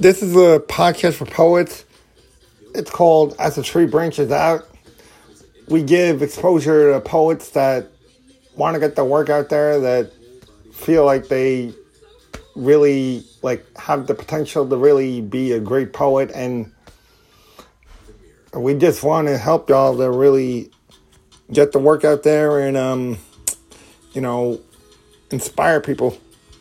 This is a podcast for poets. It's called As the Tree Branches Out. We give exposure to poets that want to get their work out there, that feel like they really like have the potential to really be a great poet and we just want to help y'all to really get the work out there and um you know inspire people